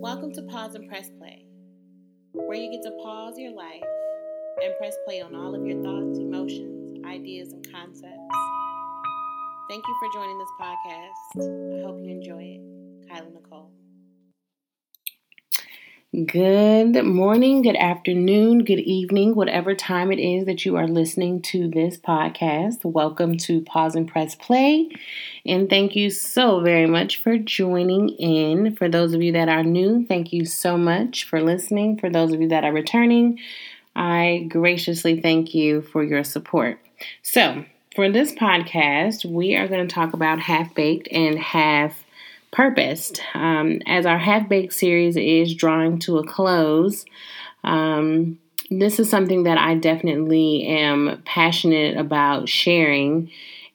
Welcome to Pause and Press Play, where you get to pause your life and press play on all of your thoughts, emotions, ideas, and concepts. Thank you for joining this podcast. I hope you enjoy it. Kyla Nicole. Good morning, good afternoon, good evening, whatever time it is that you are listening to this podcast. Welcome to Pause and Press Play. And thank you so very much for joining in. For those of you that are new, thank you so much for listening. For those of you that are returning, I graciously thank you for your support. So, for this podcast, we are going to talk about half baked and half purposed. Um, as our half baked series is drawing to a close, um, this is something that I definitely am passionate about sharing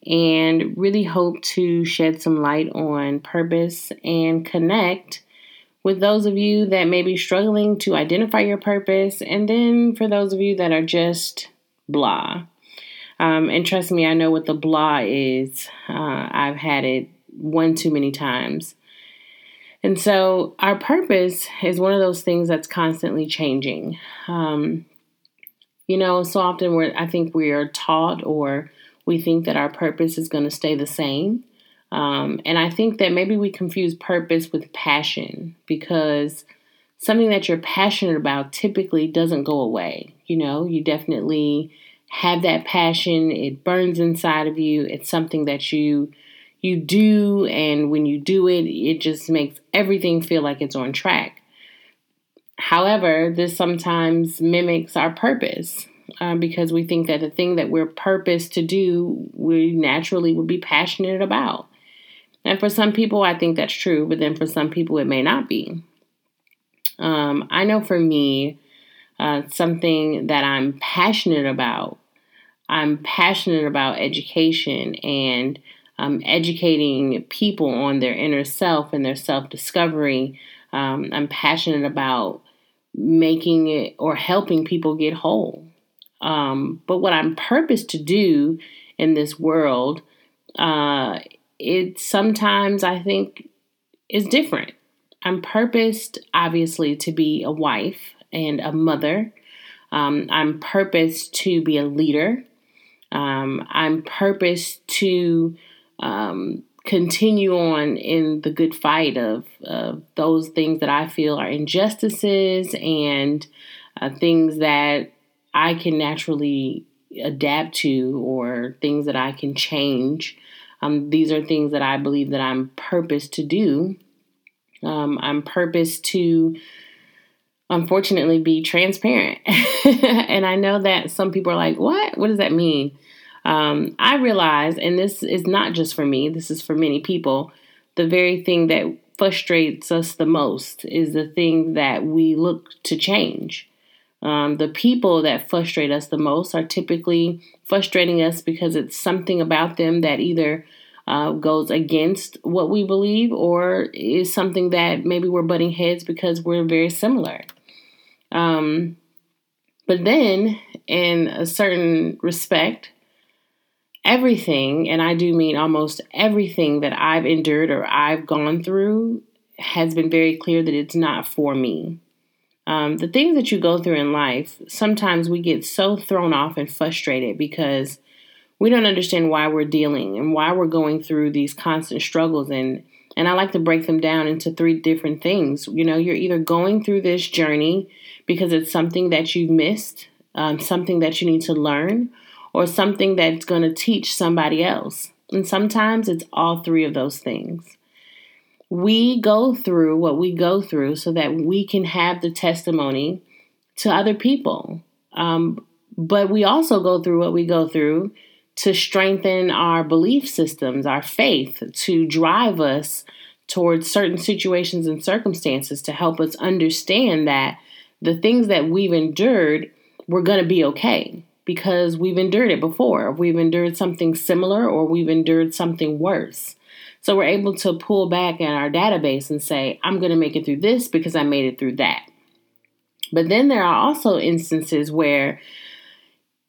and really hope to shed some light on purpose and connect with those of you that may be struggling to identify your purpose, and then for those of you that are just blah. Um, and trust me, I know what the blah is. Uh, I've had it one too many times. And so, our purpose is one of those things that's constantly changing. Um, you know, so often we're, I think we are taught or we think that our purpose is going to stay the same. Um, and I think that maybe we confuse purpose with passion because something that you're passionate about typically doesn't go away. You know, you definitely have that passion, it burns inside of you, it's something that you you do, and when you do it, it just makes everything feel like it's on track. However, this sometimes mimics our purpose uh, because we think that the thing that we're purposed to do, we naturally would be passionate about. And for some people, I think that's true, but then for some people, it may not be. Um, I know for me, uh, something that I'm passionate about, I'm passionate about education and um, educating people on their inner self and their self discovery. Um, I'm passionate about making it or helping people get whole. Um, but what I'm purposed to do in this world, uh, it sometimes I think is different. I'm purposed, obviously, to be a wife and a mother. Um, I'm purposed to be a leader. Um, I'm purposed to um, continue on in the good fight of uh, those things that I feel are injustices and uh, things that I can naturally adapt to or things that I can change. Um, these are things that I believe that I'm purposed to do. Um, I'm purposed to, unfortunately, be transparent. and I know that some people are like, what? What does that mean? Um, I realize, and this is not just for me, this is for many people, the very thing that frustrates us the most is the thing that we look to change. Um, the people that frustrate us the most are typically frustrating us because it's something about them that either uh, goes against what we believe or is something that maybe we're butting heads because we're very similar. Um, but then, in a certain respect, everything, and I do mean almost everything that I've endured or I've gone through, has been very clear that it's not for me. Um, the things that you go through in life, sometimes we get so thrown off and frustrated because we don't understand why we're dealing and why we're going through these constant struggles and and I like to break them down into three different things. You know, you're either going through this journey because it's something that you've missed, um, something that you need to learn, or something that's going to teach somebody else. And sometimes it's all three of those things. We go through what we go through so that we can have the testimony to other people. Um, but we also go through what we go through to strengthen our belief systems, our faith, to drive us towards certain situations and circumstances to help us understand that the things that we've endured, we're going to be okay because we've endured it before. We've endured something similar or we've endured something worse. So we're able to pull back in our database and say, I'm going to make it through this because I made it through that. But then there are also instances where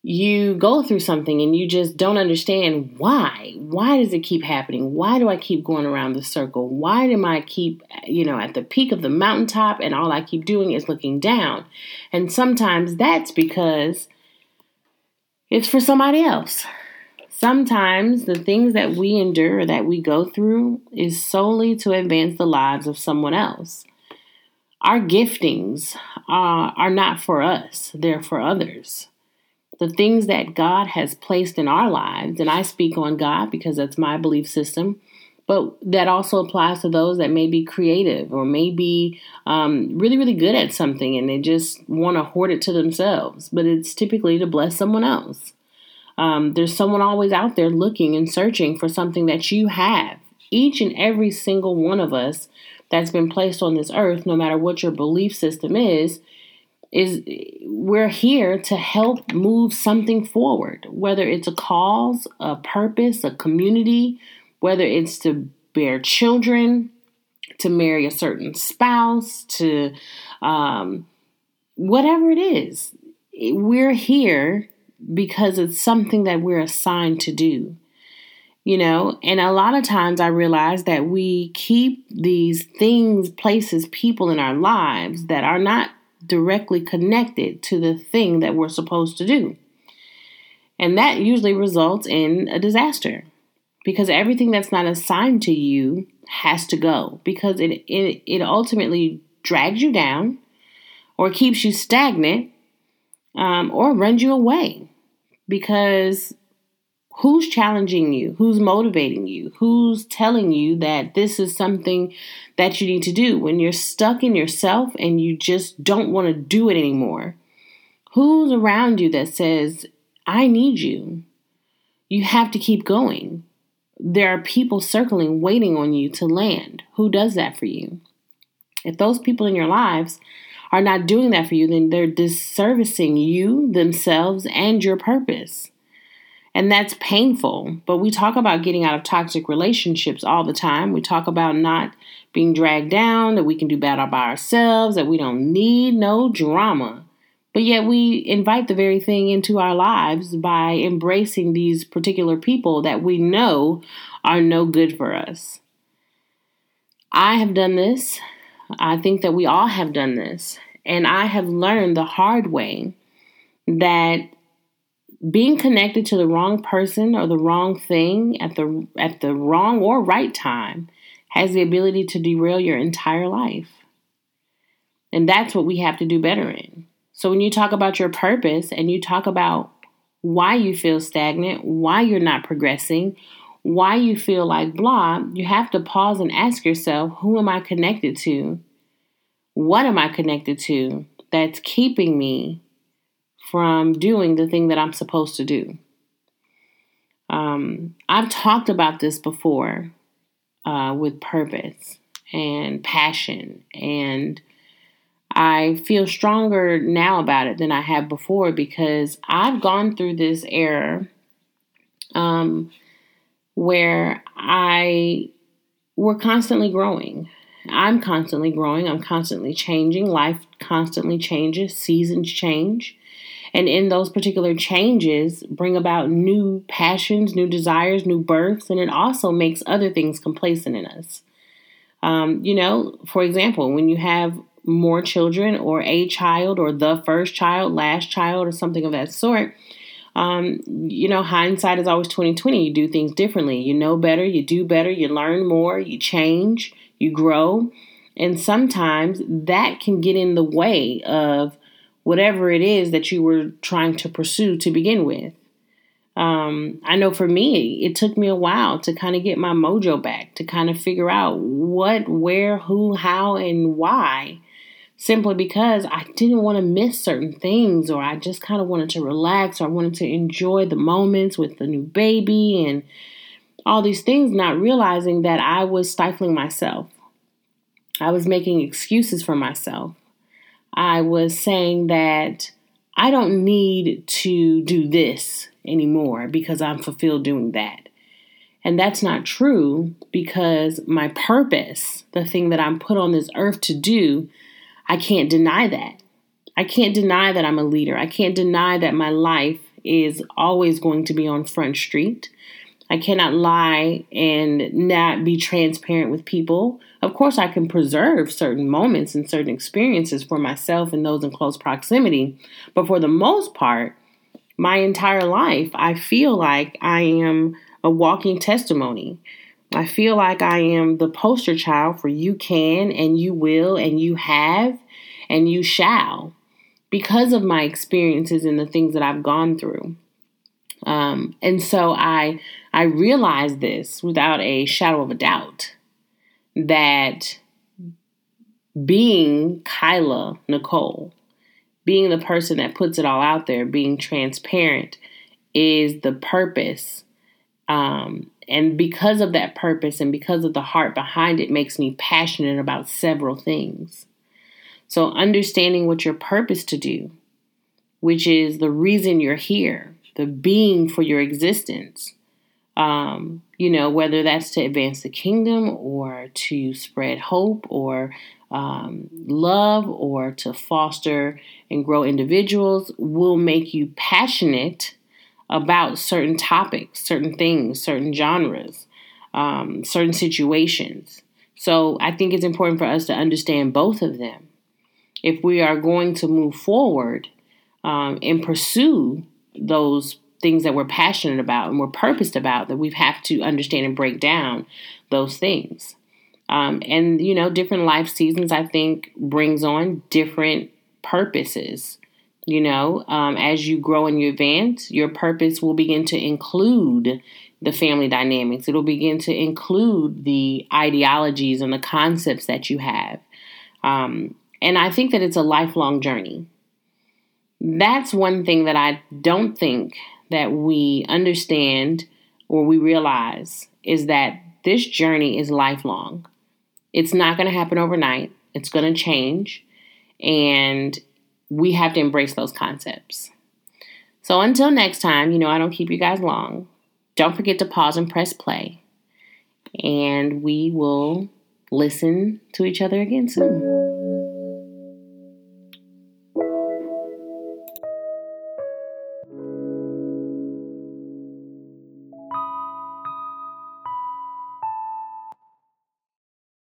you go through something and you just don't understand why. Why does it keep happening? Why do I keep going around the circle? Why am I keep, you know, at the peak of the mountaintop and all I keep doing is looking down? And sometimes that's because it's for somebody else. Sometimes the things that we endure, that we go through, is solely to advance the lives of someone else. Our giftings uh, are not for us, they're for others the things that God has placed in our lives, and I speak on God because that's my belief system, but that also applies to those that may be creative or may be um, really, really good at something and they just want to hoard it to themselves, but it's typically to bless someone else. Um, there's someone always out there looking and searching for something that you have. Each and every single one of us that's been placed on this earth, no matter what your belief system is, is we're here to help move something forward, whether it's a cause, a purpose, a community, whether it's to bear children, to marry a certain spouse, to um, whatever it is. We're here because it's something that we're assigned to do. You know, and a lot of times I realize that we keep these things, places, people in our lives that are not directly connected to the thing that we're supposed to do. And that usually results in a disaster because everything that's not assigned to you has to go because it, it, it ultimately drags you down or keeps you stagnant um, or runs you away because Who's challenging you? Who's motivating you? Who's telling you that this is something that you need to do when you're stuck in yourself and you just don't want to do it anymore? Who's around you that says, I need you? You have to keep going. There are people circling, waiting on you to land. Who does that for you? If those people in your lives are not doing that for you, then they're disservicing you, themselves, and your purpose. And that's painful. But we talk about getting out of toxic relationships all the time. We talk about not being dragged down, that we can do better by ourselves, that we don't need no drama. But yet we invite the very thing into our lives by embracing these particular people that we know are no good for us. I have done this. I think that we all have done this. And I have learned the hard way that being connected to the wrong person or the wrong thing at the at the wrong or right time has the ability to derail your entire life. And that's what we have to do better in. So when you talk about your purpose and you talk about why you feel stagnant, why you're not progressing, why you feel like blah, you have to pause and ask yourself, who am I connected to? What am I connected to that's keeping me from doing the thing that I'm supposed to do. Um, I've talked about this before uh, with purpose and passion, and I feel stronger now about it than I have before because I've gone through this era um, where I we're constantly growing. I'm constantly growing. I'm constantly changing. Life constantly changes. Seasons change and in those particular changes bring about new passions, new desires, new births, and it also makes other things complacent in us. Um, you know, for example, when you have more children or a child or the first child, last child, or something of that sort, um, you know, hindsight is always 2020. You do things differently. You know better, you do better, you learn more, you change, you grow. And sometimes that can get in the way of whatever it is that you were trying to pursue to begin with. Um, I know for me, it took me a while to kind of get my mojo back, to kind of figure out what, where, who, how, and why. Simply because I didn't want to miss certain things, or I just kind of wanted to relax, or I wanted to enjoy the moments with the new baby and all these things, not realizing that I was stifling myself. I was making excuses for myself. I was saying that I don't need to do this anymore because I'm fulfilled doing that. And that's not true because my purpose, the thing that I'm put on this earth to do, I can't deny that. I can't deny that I'm a leader. I can't deny that my life is always going to be on Front Street. I cannot lie and not be transparent with people. Of course, I can preserve certain moments and certain experiences for myself and those in close proximity. But for the most part, my entire life, I feel like I am a walking testimony. I feel like I am the poster child for you can and you will and you have and you shall because of my experiences and the things that I've gone through. Um, and so I I realized this without a shadow of a doubt that being Kyla Nicole, being the person that puts it all out there, being transparent, is the purpose. Um, and because of that purpose and because of the heart behind it, makes me passionate about several things. So, understanding what your purpose to do, which is the reason you're here, the being for your existence. Um, you know, whether that's to advance the kingdom or to spread hope or um, love or to foster and grow individuals will make you passionate about certain topics, certain things, certain genres, um, certain situations. So I think it's important for us to understand both of them. If we are going to move forward um, and pursue those things that we're passionate about and we're purposed about, that we have to understand and break down those things. Um, and you know, different life seasons I think brings on different purposes. You know, um, as you grow and you advance, your purpose will begin to include the family dynamics. It'll begin to include the ideologies and the concepts that you have. Um, and I think that it's a lifelong journey. That's one thing that I don't think that we understand or we realize is that this journey is lifelong. It's not going to happen overnight. It's going to change. And we have to embrace those concepts. So until next time, you know, I don't keep you guys long. Don't forget to pause and press play. And we will listen to each other again soon.